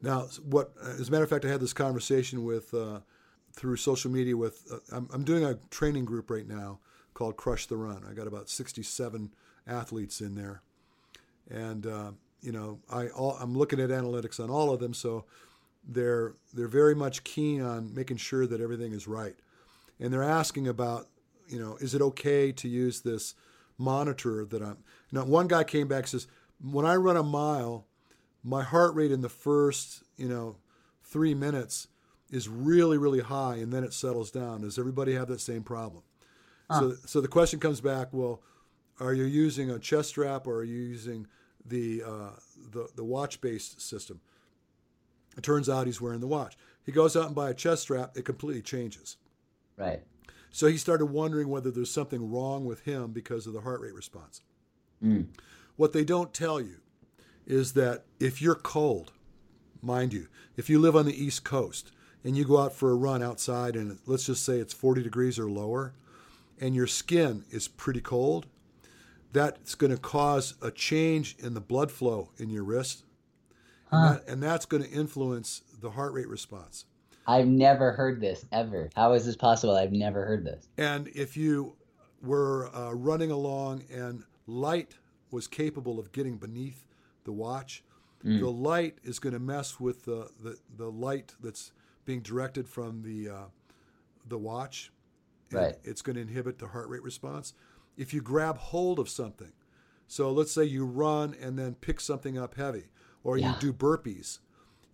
Now, what as a matter of fact, I had this conversation with uh, through social media with uh, I'm, I'm doing a training group right now called Crush the Run. I got about 67 athletes in there, and uh, you know I all, I'm looking at analytics on all of them, so they're they're very much keen on making sure that everything is right, and they're asking about you know is it okay to use this monitor that I'm now one guy came back and says when I run a mile my heart rate in the first, you know, three minutes is really, really high, and then it settles down. Does everybody have that same problem? Huh. So, so the question comes back: Well, are you using a chest strap or are you using the uh, the, the watch-based system? It turns out he's wearing the watch. He goes out and buy a chest strap. It completely changes. Right. So he started wondering whether there's something wrong with him because of the heart rate response. Mm. What they don't tell you is that if you're cold, mind you, if you live on the East Coast and you go out for a run outside and let's just say it's 40 degrees or lower, and your skin is pretty cold, that's going to cause a change in the blood flow in your wrist. Huh. And, that, and that's going to influence the heart rate response. I've never heard this ever. How is this possible? I've never heard this. And if you were uh, running along and light was capable of getting beneath the watch. Mm. The light is going to mess with the, the, the light that's being directed from the uh, the watch. Right. It's going to inhibit the heart rate response. If you grab hold of something, so let's say you run and then pick something up heavy, or yeah. you do burpees,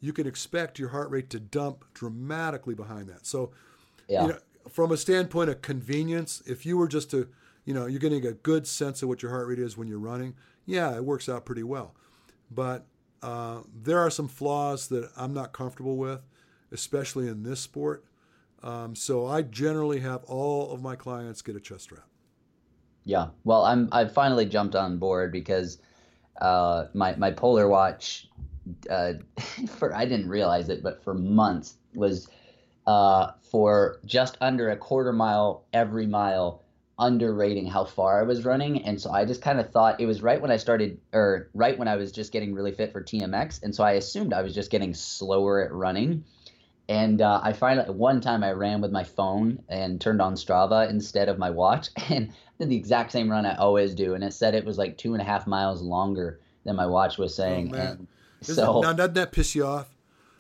you can expect your heart rate to dump dramatically behind that. So, yeah. you know, from a standpoint of convenience, if you were just to, you know, you're getting a good sense of what your heart rate is when you're running, yeah, it works out pretty well but uh, there are some flaws that I'm not comfortable with, especially in this sport. Um, so I generally have all of my clients get a chest strap. Yeah, well, I'm I finally jumped on board because uh, my my Polar Watch uh, for I didn't realize it, but for months was uh, for just under a quarter mile every mile underrating how far I was running. And so I just kind of thought it was right when I started, or right when I was just getting really fit for TMX. And so I assumed I was just getting slower at running. And uh, I finally, one time I ran with my phone and turned on Strava instead of my watch and did the exact same run I always do. And it said it was like two and a half miles longer than my watch was saying. Oh, and so, now, doesn't that piss you off?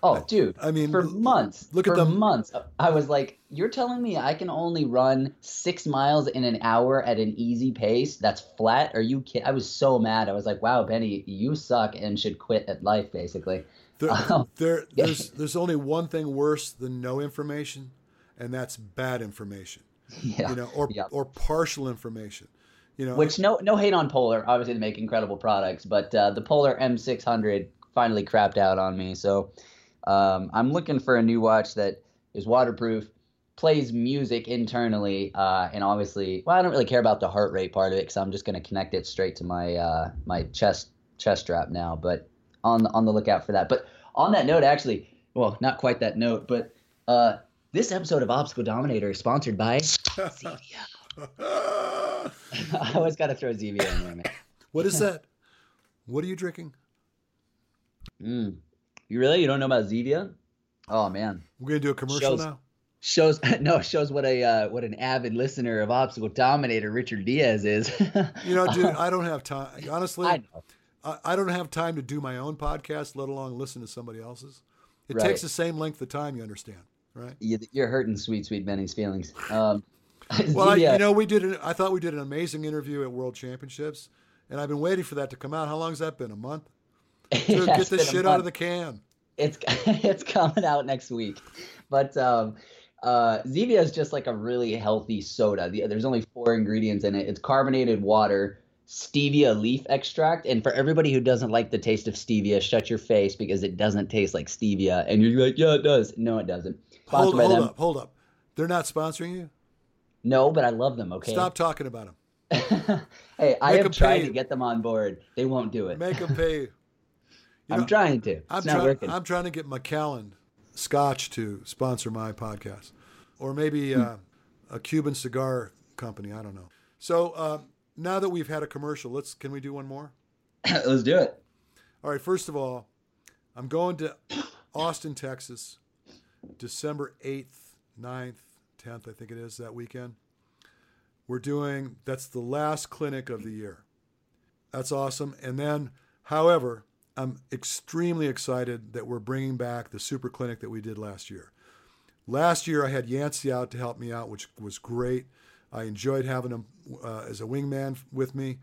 Oh, dude. I mean, for months. look at for them- months. I was like, "You're telling me I can only run six miles in an hour at an easy pace? That's flat? Are you kidding?" I was so mad. I was like, "Wow, Beni, you suck and should quit at life, basically." There, Um, there, there's, there's only one thing worse than no information, and that's bad information. Yeah. You know, or Yeah. or partial information. You know, Which no no hate on Polar. Obviously, they make incredible products, but uh, the Polar M600 finally crapped out on me. So um, I'm looking for a new watch that is waterproof, plays music internally, uh, and obviously, well, I don't really care about the heart rate part of it because I'm just going to connect it straight to my uh, my chest chest strap now. But on on the lookout for that. But on that note, actually, well, not quite that note, but uh, this episode of Obstacle Dominator is sponsored by Zevia. I always got to throw Zevia in there, man. what is that? What are you drinking? Mm. You really? You don't know about Zevia? Oh man, We're gonna do a commercial Shows- now. shows no shows what a uh, what an avid listener of Obstacle Dominator Richard Diaz is. You know, dude, I don't have time. Honestly, I know. I, don't have time to do my own podcast, let alone listen to somebody else's. It Right. takes the same length of time, you understand, right? You, you're hurting sweet sweet Beni's feelings. Um, Well, I, you know, we did. An, I thought we did an amazing interview at World Championships, and I've been waiting for that to come out. How long's that been? A month? Dude, Yeah, get this shit out of the can. it's it's coming out next week. But um, uh, Zevia is just like a really healthy soda. The, there's only four ingredients in it. It's carbonated water, stevia leaf extract, and for everybody who doesn't like the taste of stevia, shut your face because it doesn't taste like stevia. And you're like, yeah, it does. No, it doesn't. Hold, Sponsored hold them. up, hold up. They're not sponsoring you. No, but I love them. Okay. Stop talking about them. hey, I Make have tried pay. to get them on board. They won't do it. Make them pay. you. I'm know, trying to. It's I'm not trying. working. I'm trying to get Macallan Scotch to sponsor my podcast, or maybe Hmm. uh, a Cuban cigar company. I don't know. So uh, now that we've had a commercial, let's. Can we do one more? Let's do it. All right. First of all, I'm going to Austin, Texas, December 8th, 9th, 10th, I think it is that weekend. We're doing, that's the last clinic of the year. That's awesome. And then, however, I'm extremely excited that we're bringing back the super clinic that we did last year. Last year, I had Yancy out to help me out, which was great. I enjoyed having him uh, as a wingman with me.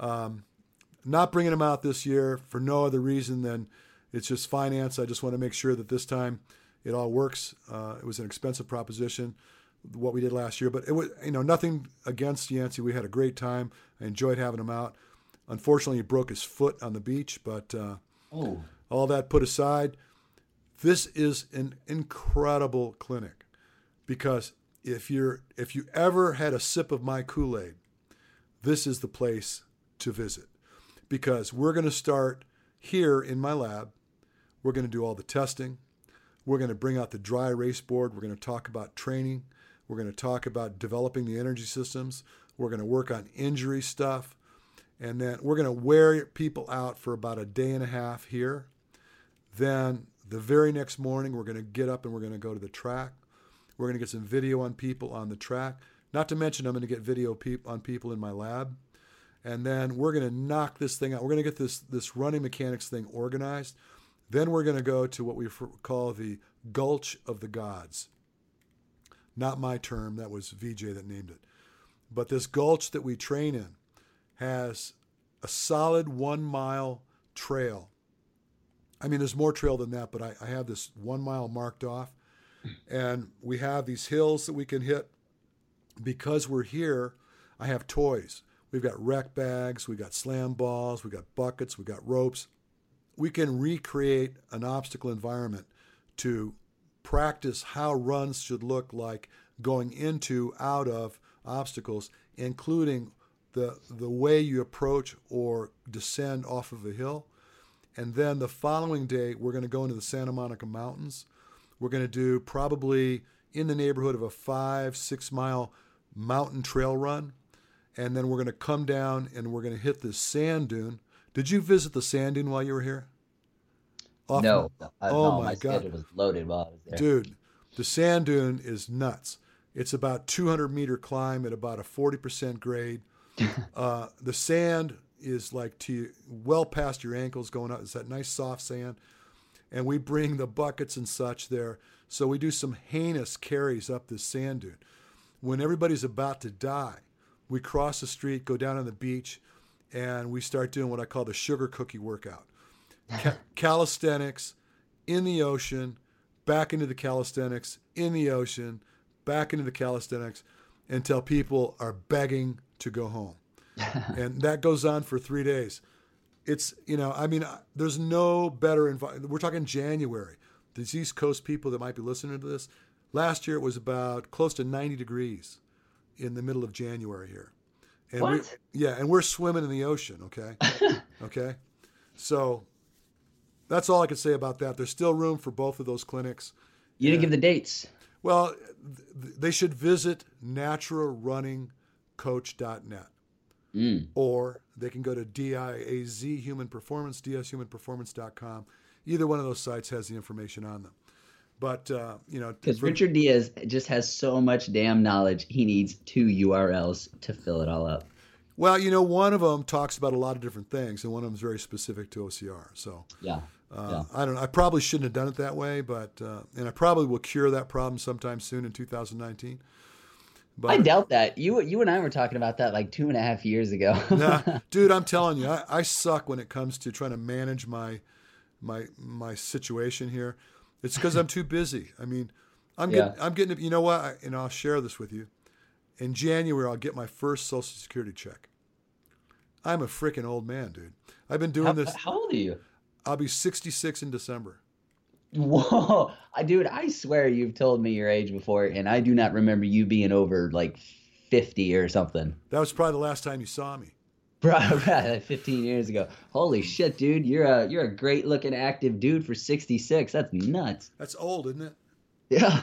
Um, not bringing him out this year for no other reason than it's just finance. I just want to make sure that this time it all works. Uh, it was an expensive proposition, what we did last year, but it was you know nothing against Yancy. We had a great time. I enjoyed having him out. Unfortunately, he broke his foot on the beach, but uh, Oh, all that put aside, this is an incredible clinic because if you're if you ever had a sip of my Kool-Aid, this is the place to visit because we're going to start here in my lab. We're going to do all the testing. We're going to bring out the dry erase board. We're going to talk about training. We're going to talk about developing the energy systems. We're going to work on injury stuff. And then we're going to wear people out for about a day and a half here. Then the very next morning, we're going to get up and we're going to go to the track. We're going to get some video on people on the track. Not to mention, I'm going to get video on people in my lab. And then we're going to knock this thing out. We're going to get this, this running mechanics thing organized. Then we're going to go to what we call the Gulch of the Gods. Not my term, that was VJ that named it. But this gulch that we train in has a solid one mile trail. I mean, there's more trail than that, but I, I have this one mile marked off. And we have these hills that we can hit. Because we're here, I have toys. We've got wreck bags, we've got slam balls, we've got buckets, we've got ropes. We can recreate an obstacle environment to practice how runs should look like going into, out of obstacles, including the, the way you approach or descend off of a hill. And then the following day, we're going to go into the Santa Monica Mountains. We're going to do probably in the neighborhood of a five, six mile mountain trail run. And then we're going to come down and we're going to hit this sand dune. Did you visit the sand dune while you were here? Off- no. I, Oh no, my my God. schedule was loaded while I was there. Dude, the sand dune is nuts. It's about 200 meter climb at about a 40% grade. uh, the sand is like to well past your ankles going up. It's that nice soft sand. And we bring the buckets and such there. So we do some heinous carries up this sand dune. When everybody's about to die, we cross the street, go down on the beach, and we start doing what I call the sugar cookie workout. Ca- calisthenics in the ocean, back into the calisthenics, in the ocean, back into the calisthenics until people are begging to go home. and that goes on for three days. It's, you know, I mean, there's no better environment. We're talking January. These East Coast people that might be listening to this, last year it was about close to 90 degrees in the middle of January here. And What? We, yeah, and we're swimming in the ocean, okay? okay? So that's all I could say about that. There's still room for both of those clinics. You didn't give the dates. Well, th- they should visit naturalrunningcoach.net Mm. or they can go to DIAZ Human Performance, DSHumanPerformance.com. Either one of those sites has the information on them. But, uh, you know, Because Richard Diaz just has so much damn knowledge. He needs two URLs to fill it all up. well, you know, one of them talks about a lot of different things, and one of them is very specific to OCR. So, Yeah. Uh, I don't know. I probably shouldn't have done it that way, but uh, and I probably will cure that problem sometime soon in 2019. But I doubt that. You you and I were talking about that like two and a half years ago. nah, dude, I'm telling you, I, I suck when it comes to trying to manage my my my situation here. It's because I'm too busy. I mean, I'm Yeah. getting I'm getting you know what, I, and I'll share this with you. In January, I'll get my first Social Security check. I'm a freaking old man, dude. I've been doing how, this. how old are you? I'll be 66 in December. Whoa, I, dude! I swear you've told me your age before, and I do not remember you being over like fifty or something. That was probably the last time you saw me. Bro, right, 15 years ago. Holy shit, dude! You're a you're a great looking active dude for 66. That's nuts. That's old, isn't it? Yeah.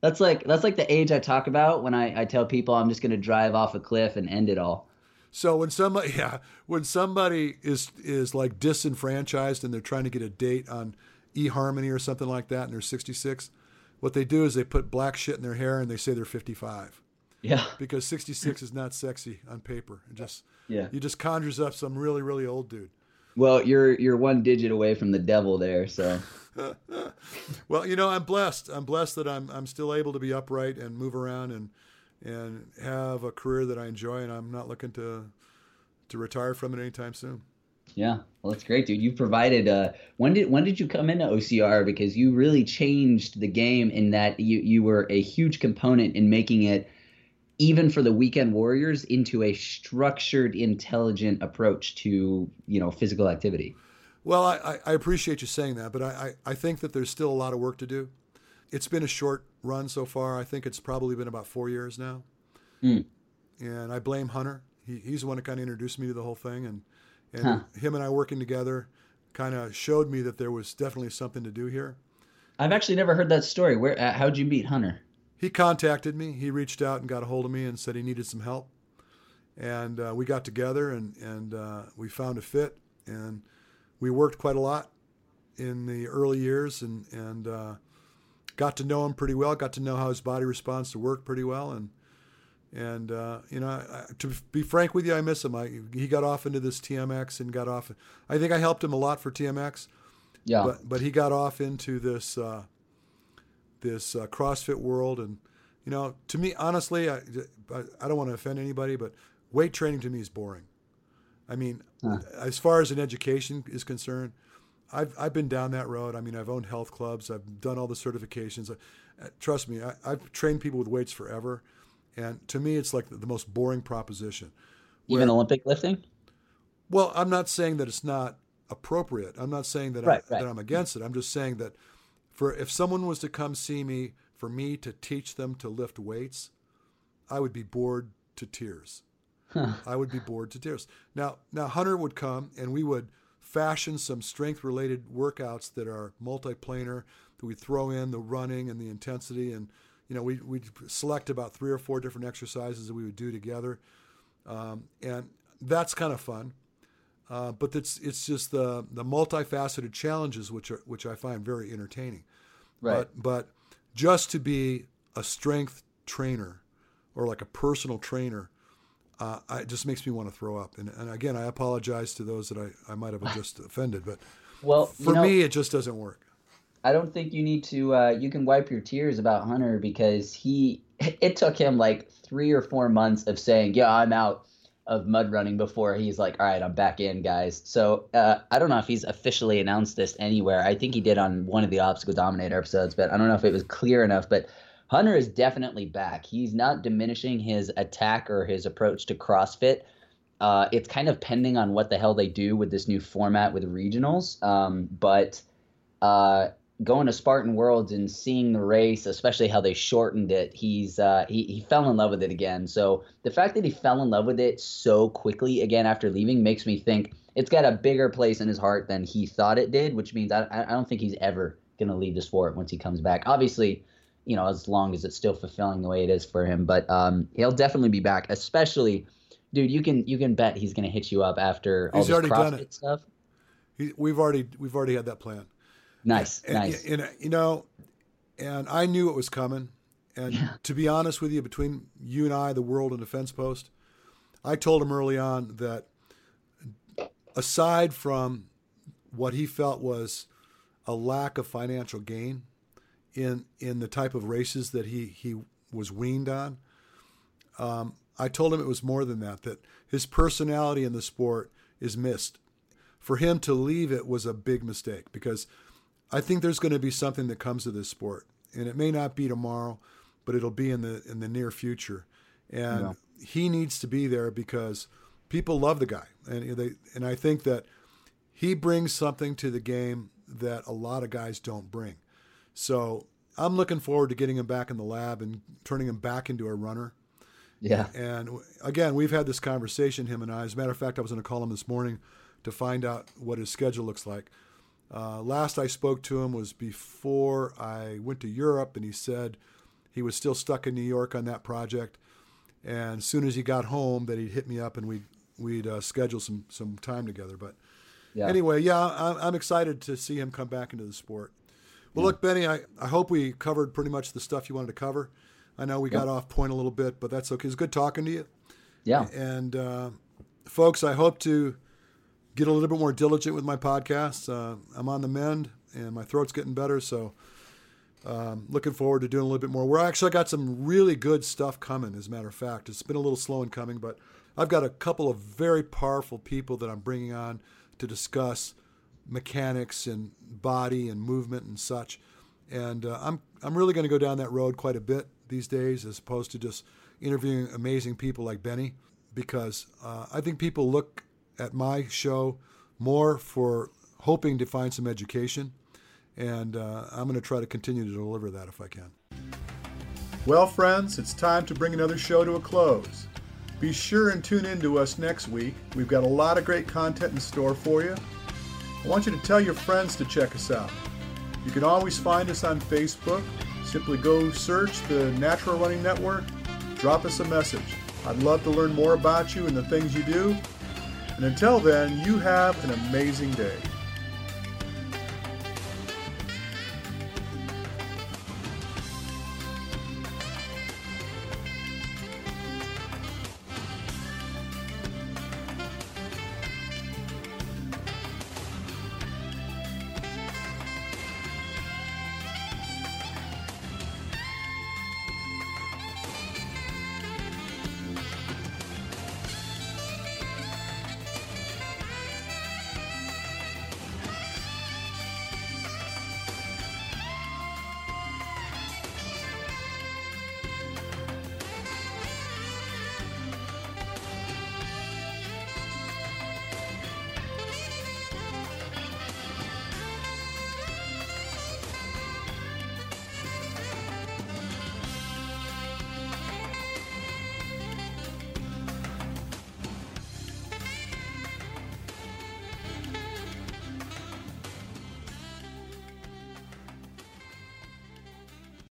That's like that's like the age I talk about when I, I tell people I'm just gonna drive off a cliff and end it all. So when somebody, yeah, when somebody is is like disenfranchised and they're trying to get a date on eHarmony or something like that, and they're 66, what they do is they put black shit in their hair and they say they're 55 Yeah. because 66 is not sexy on paper. It just Yeah. you just conjures up some really really old dude. Well, you're you're one digit away from the devil there, so Well, you know, I'm blessed. I'm blessed that I'm I'm still able to be upright and move around and and have a career that I enjoy, and I'm not looking to to retire from it anytime soon. Yeah. Well, that's great, dude. You've provided. Uh, when did when did you come into OCR? Because you really changed the game in that you you were a huge component in making it, even for the weekend warriors, into a structured, intelligent approach to you know physical activity. Well, I, I- I appreciate you saying that, but I, I, I think that there's still a lot of work to do. It's been a short run so far. I think it's probably been about four years now. Mm. And I blame Hunter. He, he's the one that kind of introduced me to the whole thing. And, and Huh. him and I working together kind of showed me that there was definitely something to do here. I've actually never heard that story. Where? Uh, how'd you meet Hunter? He contacted me. He reached out and got a hold of me and said he needed some help. And uh, we got together and, and uh, we found a fit. And we worked quite a lot in the early years and, and uh, got to know him pretty well, got to know how his body responds to work pretty well. And, and uh, you know, I, to be frank with you, I miss him. I, he got off into this TMX and got off. I think I helped him a lot for TMX Yeah. but but he got off into this uh, this uh, CrossFit world, and you know, to me, honestly, I, I I don't want to offend anybody, but weight training to me is boring. I mean, Huh. as far as an education is concerned, I've I've been down that road. I mean, I've owned health clubs, I've done all the certifications. Uh, trust me, I, I've trained people with weights forever, and to me, it's like the, the most boring proposition. Even Olympic lifting? well, I'm not saying that it's not appropriate. I'm not saying that, Right, I, right. that I'm against it. I'm just saying that for if someone was to come see me for me to teach them to lift weights, I would be bored to tears. Huh. I would be bored to tears. Now, now Hunter would come and we would fashion some strength-related workouts that are multiplanar. That we throw in the running and the intensity, and you know we we select about three or four different exercises that we would do together, um, and that's kind of fun. Uh, but it's it's just the the multifaceted challenges which are which I find very entertaining. Right. But but just to be a strength trainer or like a personal trainer, uh, I, it just makes me want to throw up. And, and again, I apologize to those that I, I might have just offended, but Well, for you know, me, it just doesn't work. I don't think you need to. Uh, you can wipe your tears about Hunter because he. It took him like three or four months of saying, "Yeah, I'm out of mud running," before he's like, "All right, I'm back in, guys." So uh, I don't know if he's officially announced this anywhere. I think he did on one of the Obstacle Dominator episodes, but I don't know if it was clear enough. But Hunter is definitely back. He's not diminishing his attack or his approach to CrossFit. Uh, it's kind of pending on what the hell they do with this new format with regionals. Um, but uh, going to Spartan Worlds and seeing the race, especially how they shortened it, he's uh, he he fell in love with it again. So the fact that he fell in love with it so quickly again after leaving makes me think it's got a bigger place in his heart than he thought it did, which means I I don't think he's ever gonna leave the sport once he comes back. Obviously, you know, as long as it's still fulfilling the way it is for him, but um, he'll definitely be back, especially. Dude, you can you can bet he's gonna hit you up after all He's this already done CrossFit it. stuff. He, we've already we've already had that plan. Nice, and, nice. And, you know, and I knew it was coming. And Yeah. to be honest with you, between you and I, the World and Defense Post, I told him early on that aside from what he felt was a lack of financial gain in in the type of races that he he was weaned on, um, I told him it was more than that. That his personality in the sport is missed. For him to leave it was a big mistake because I think there's going to be something that comes to this sport, and it may not be tomorrow, but it'll be in the in the near future. And he needs to be there because people love the guy, and they and I think that he brings something to the game that a lot of guys don't bring. So I'm looking forward to getting him back in the lab and turning him back into a runner. yeah. And again, we've had this conversation, him and I. As a matter of fact, I was going to call him this morning to find out what his schedule looks like. Uh, last I spoke to him was before I went to Europe, and he said he was still stuck in New York on that project. And as soon as he got home, that he'd hit me up and we'd we'd uh, schedule some some time together. But Yeah. anyway, yeah, I'm, I'm excited to see him come back into the sport. Well, look, Beni, I, I hope we covered pretty much the stuff you wanted to cover. I know we got off point a little bit, but that's okay. It's good talking to you. Yeah. And uh, folks, I hope to get a little bit more diligent with my podcasts. Uh, I'm on the mend, and my throat's getting better, so um, looking forward to doing a little bit more. We're actually got some really good stuff coming. As a matter of fact, it's been a little slow in coming, but I've got a couple of very powerful people that I'm bringing on to discuss mechanics and body and movement and such. And uh, I'm I'm really going to go down that road quite a bit these days, as opposed to just interviewing amazing people like Beni, because uh, I think people look at my show more for hoping to find some education, and uh, I'm going to try to continue to deliver that if I can. Well, friends, it's time to bring another show to a close. Be sure and tune in to us next week. We've got a lot of great content in store for you. I want you to tell your friends to check us out. You can always find us on Facebook. Simply go search the Natural Running Network, drop us a message. I'd love to learn more about you and the things you do. And until then, you have an amazing day.